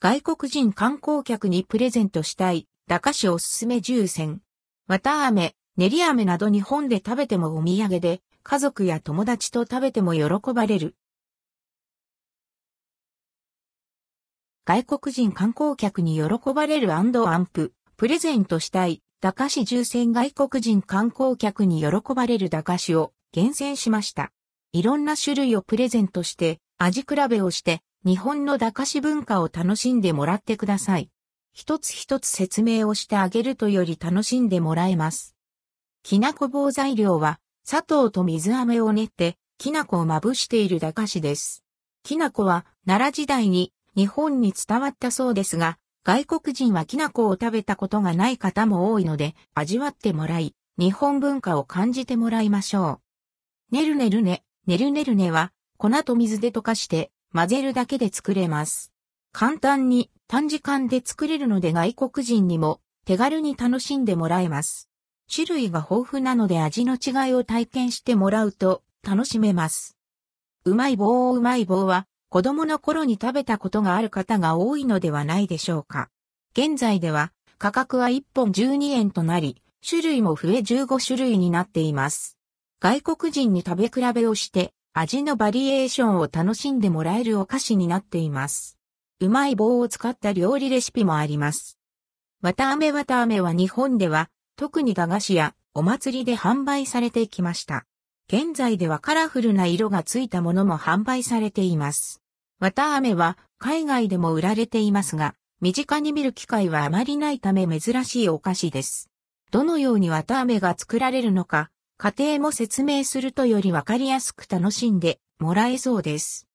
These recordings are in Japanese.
外国人観光客にプレゼントしたい、駄菓子おすすめ10選。綿飴、練り飴など日本で食べてもお土産で、家族や友達と食べても喜ばれる。外国人観光客に喜ばれるアンプ、プレゼントしたい、駄菓子重戦外国人観光客に喜ばれる駄菓子を厳選しました。いろんな種類をプレゼントして、味比べをして、日本の駄菓子文化を楽しんでもらってください。一つ一つ説明をしてあげるとより楽しんでもらえます。きなこ棒材料は、砂糖と水飴を練って、きな粉をまぶしている駄菓子です。きな粉は奈良時代に日本に伝わったそうですが、外国人はきな粉を食べたことがない方も多いので、味わってもらい、日本文化を感じてもらいましょう。ねるねるね、ねるねるねは、粉と水で溶かして混ぜるだけで作れます。簡単に短時間で作れるので外国人にも手軽に楽しんでもらえます。種類が豊富なので味の違いを体験してもらうと楽しめます。うまい棒をうまい棒は子供の頃に食べたことがある方が多いのではないでしょうか。現在では価格は1本12円となり、種類も増え15種類になっています。外国人に食べ比べをして味のバリエーションを楽しんでもらえるお菓子になっています。うまい棒を使った料理レシピもあります。わたあめわたあめは日本では特に駄菓子やお祭りで販売されてきました。現在ではカラフルな色がついたものも販売されています。綿飴は海外でも売られていますが、身近に見る機会はあまりないため珍しいお菓子です。どのように綿飴が作られるのか、家庭も説明するとよりわかりやすく楽しんでもらえそうです。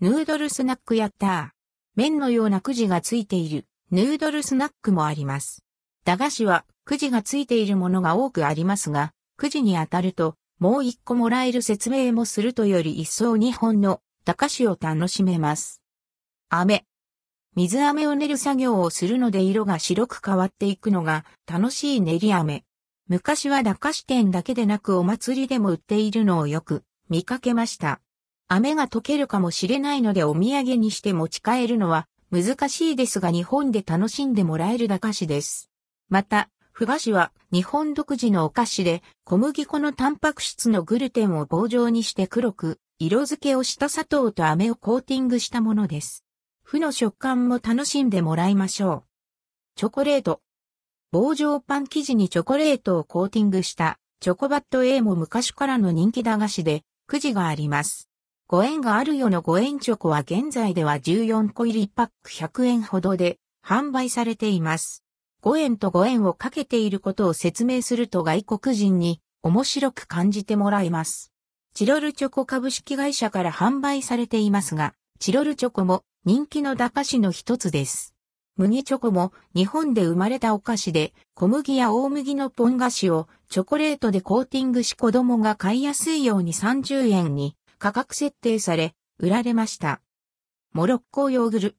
ヌードルスナックやったー。麺のようなくじがついているヌードルスナックもあります。駄菓子はくじがついているものが多くありますが、くじに当たると、もう一個もらえる説明もするとより一層日本の駄菓子を楽しめます。飴。水飴を練る作業をするので色が白く変わっていくのが楽しい練り飴。昔は駄菓子店だけでなくお祭りでも売っているのをよく見かけました。飴が溶けるかもしれないのでお土産にして持ち帰るのは難しいですが日本で楽しんでもらえる駄菓子です。また、ふ菓子は日本独自のお菓子で小麦粉のタンパク質のグルテンを棒状にして黒く色付けをした砂糖と飴をコーティングしたものです。負の食感も楽しんでもらいましょう。チョコレート。棒状パン生地にチョコレートをコーティングしたチョコバット A も昔からの人気駄菓子でくじがあります。ご縁があるよのご縁チョコは現在では14個入りパック100円ほどで販売されています。5円と5円をかけていることを説明すると外国人に面白く感じてもらえます。チロルチョコ株式会社から販売されていますが、チロルチョコも人気の駄菓子の一つです。麦チョコも日本で生まれたお菓子で、小麦や大麦のポン菓子をチョコレートでコーティングし子供が買いやすいように30円に価格設定され、売られました。モロッコヨーグル。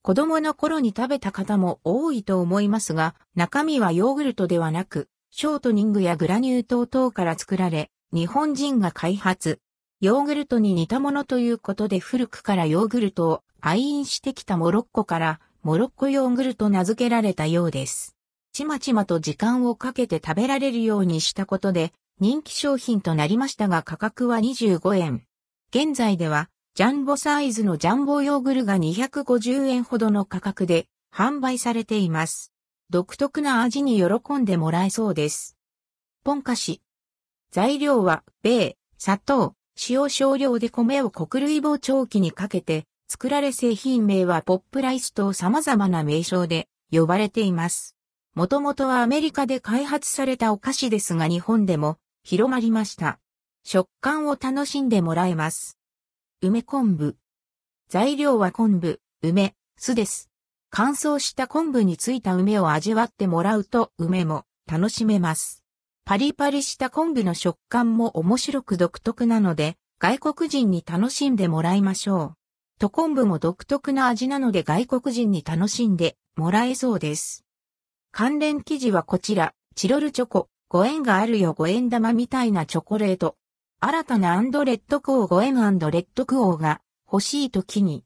子供の頃に食べた方も多いと思いますが、中身はヨーグルトではなく、ショートニングやグラニュー糖等から作られ、日本人が開発。ヨーグルトに似たものということで古くからヨーグルトを愛飲してきたモロッコからモロッコヨーグルト名付けられたようです。ちまちまと時間をかけて食べられるようにしたことで人気商品となりましたが価格は25円。現在ではジャンボサイズのジャンボヨーグルが250円ほどの価格で販売されています。独特な味に喜んでもらえそうです。ポン菓子。材料は、米、砂糖、塩少量で米を穀類棒長期にかけて、作られ製品名はポップライスと様々な名称で呼ばれています。もともとはアメリカで開発されたお菓子ですが日本でも広まりました。食感を楽しんでもらえます。梅昆布。材料は昆布、梅、酢です。乾燥した昆布についた梅を味わってもらうと梅も楽しめます。パリパリした昆布の食感も面白く独特なので外国人に楽しんでもらいましょう。と昆布も独特な味なので外国人に楽しんでもらえそうです。関連記事はこちら、チロルチョコ、ご縁があるよ。ご縁玉みたいなチョコレート。新たなアンドレッドクオー5 m レッドクオーが欲しい時に。